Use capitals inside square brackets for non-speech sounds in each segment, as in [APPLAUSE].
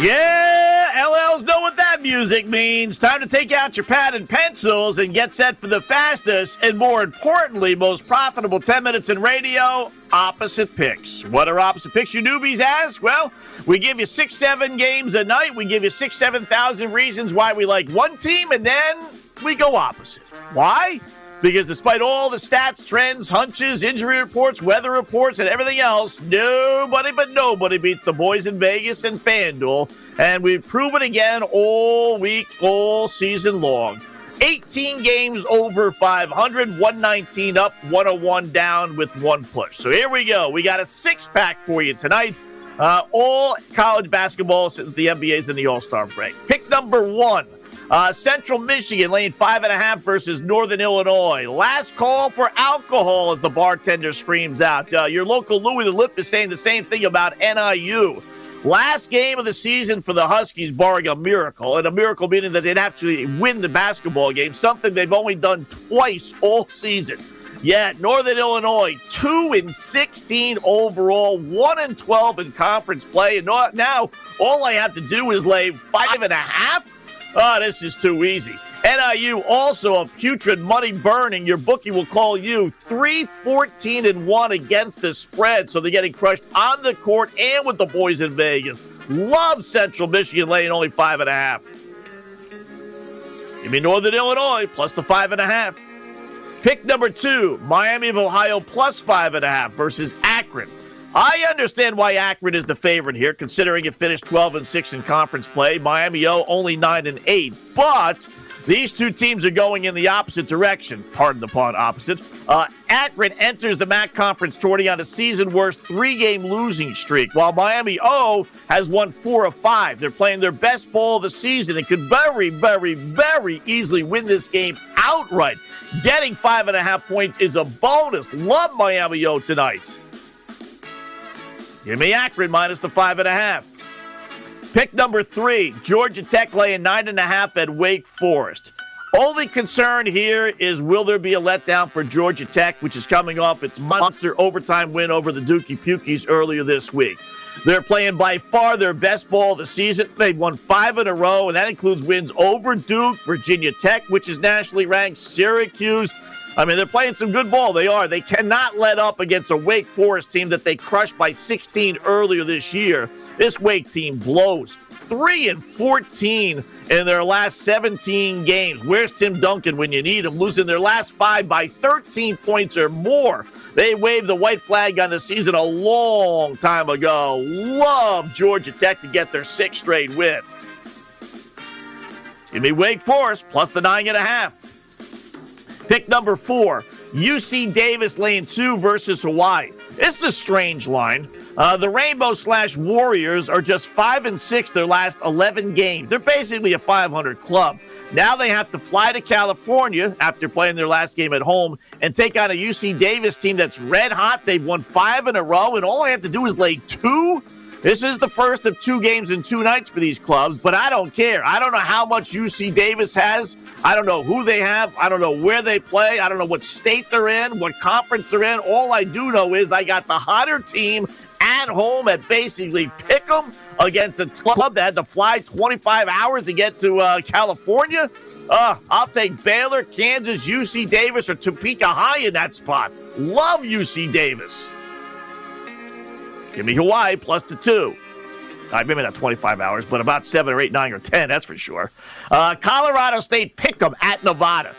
Yeah, LLs know what that music means. Time to take out your pad and pencils and get set for the fastest and, more importantly, most profitable 10 minutes in radio opposite picks. What are opposite picks, you newbies ask? Well, we give you six, seven games a night. We give you six, 7,000 reasons why we like one team, and then we go opposite. Why? Because despite all the stats, trends, hunches, injury reports, weather reports, and everything else, nobody but nobody beats the boys in Vegas and FanDuel. And we've proven again all week, all season long. 18 games over 500, 119 up, 101 down with one push. So here we go. We got a six pack for you tonight. Uh, all college basketball since the NBA's in the All Star break. Pick number one. Uh, Central Michigan laying five and a half versus Northern Illinois. Last call for alcohol as the bartender screams out. Uh, your local Louis the Lip is saying the same thing about NIU. Last game of the season for the Huskies, barring a miracle, and a miracle meaning that they'd actually win the basketball game, something they've only done twice all season. Yet Northern Illinois, two and sixteen overall, one and twelve in conference play, and now all I have to do is lay five and a half. Oh, this is too easy. NIU also a putrid money burning. Your bookie will call you 314 and 1 against the spread. So they're getting crushed on the court and with the boys in Vegas. Love Central Michigan laying only five and a half. Give me Northern Illinois plus the five and a half. Pick number two, Miami of Ohio plus five and a half versus Akron. I understand why Akron is the favorite here, considering it finished 12 and 6 in conference play. Miami O only 9 and 8. But these two teams are going in the opposite direction. Pardon the pun, opposite. Uh, Akron enters the MAC conference tourney on a season worst three game losing streak, while Miami O has won four of five. They're playing their best ball of the season and could very, very, very easily win this game outright. Getting five and a half points is a bonus. Love Miami O tonight. Give me Akron minus the five and a half. Pick number three, Georgia Tech laying nine and a half at Wake Forest. Only concern here is will there be a letdown for Georgia Tech, which is coming off its monster overtime win over the Dookie Pukies earlier this week. They're playing by far their best ball of the season. They've won five in a row, and that includes wins over Duke, Virginia Tech, which is nationally ranked, Syracuse, I mean, they're playing some good ball. They are. They cannot let up against a Wake Forest team that they crushed by 16 earlier this year. This Wake team blows. 3 and 14 in their last 17 games. Where's Tim Duncan when you need him? Losing their last five by 13 points or more. They waved the white flag on the season a long time ago. Love Georgia Tech to get their sixth straight win. Give me Wake Forest plus the nine and a half. Pick number four, UC Davis laying two versus Hawaii. This is a strange line. Uh, the Rainbow Slash Warriors are just five and six their last 11 games. They're basically a 500 club. Now they have to fly to California after playing their last game at home and take on a UC Davis team that's red hot. They've won five in a row, and all I have to do is lay two. This is the first of two games in two nights for these clubs, but I don't care. I don't know how much UC Davis has. I don't know who they have. I don't know where they play. I don't know what state they're in, what conference they're in. All I do know is I got the hotter team at home at basically pick them against a club that had to fly 25 hours to get to uh, California. Uh, I'll take Baylor, Kansas, UC Davis, or Topeka High in that spot. Love UC Davis. Give me Hawaii plus the two. I maybe not 25 hours, but about seven or eight, nine or 10, that's for sure. Uh, Colorado State picked them at Nevada.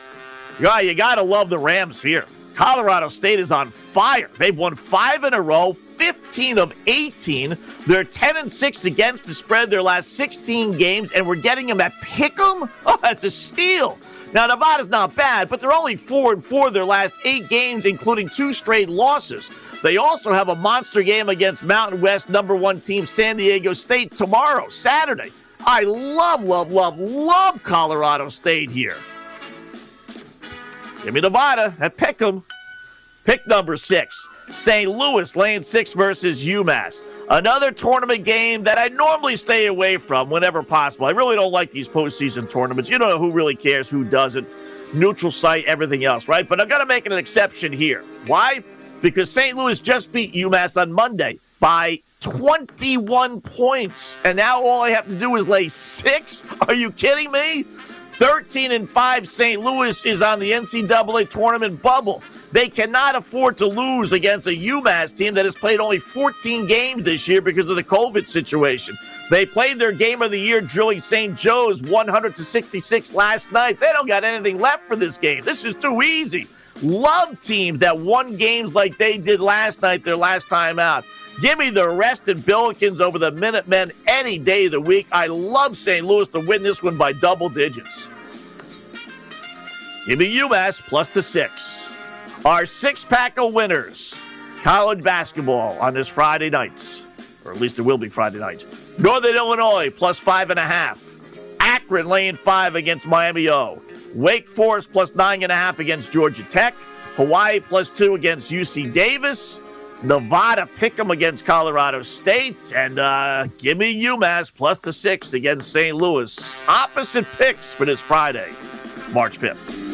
Yeah, you got to love the Rams here. Colorado State is on fire. They've won five in a row, 15 of 18. They're 10 and 6 against the spread their last 16 games, and we're getting them at Pick'em. [LAUGHS] Oh, that's a steal. Now Nevada's not bad, but they're only four and four their last eight games, including two straight losses. They also have a monster game against Mountain West number one team San Diego State tomorrow, Saturday. I love, love, love, love Colorado State here. Give me Nevada at Pick'em. Pick number six. St. Louis lane six versus UMass. Another tournament game that I normally stay away from whenever possible. I really don't like these postseason tournaments. You know who really cares, who doesn't. Neutral site, everything else, right? But I'm going to make an exception here. Why? Because St. Louis just beat UMass on Monday by 21 points. And now all I have to do is lay six? Are you kidding me? 13 and 5 St. Louis is on the NCAA tournament bubble. They cannot afford to lose against a UMass team that has played only 14 games this year because of the COVID situation. They played their game of the year drilling St. Joe's 100 to 66 last night. They don't got anything left for this game. This is too easy. Love teams that won games like they did last night, their last time out. Give me the rested Billikens over the Minutemen any day of the week. I love St. Louis to win this one by double digits. Give me UMass plus the six. Our six pack of winners. College basketball on this Friday night, or at least it will be Friday night. Northern Illinois plus five and a half. Akron laying five against Miami O. Wake Forest plus nine and a half against Georgia Tech. Hawaii plus two against UC Davis. Nevada pick 'em against Colorado State, and uh, give me UMass plus the six against St. Louis. Opposite picks for this Friday, March 5th.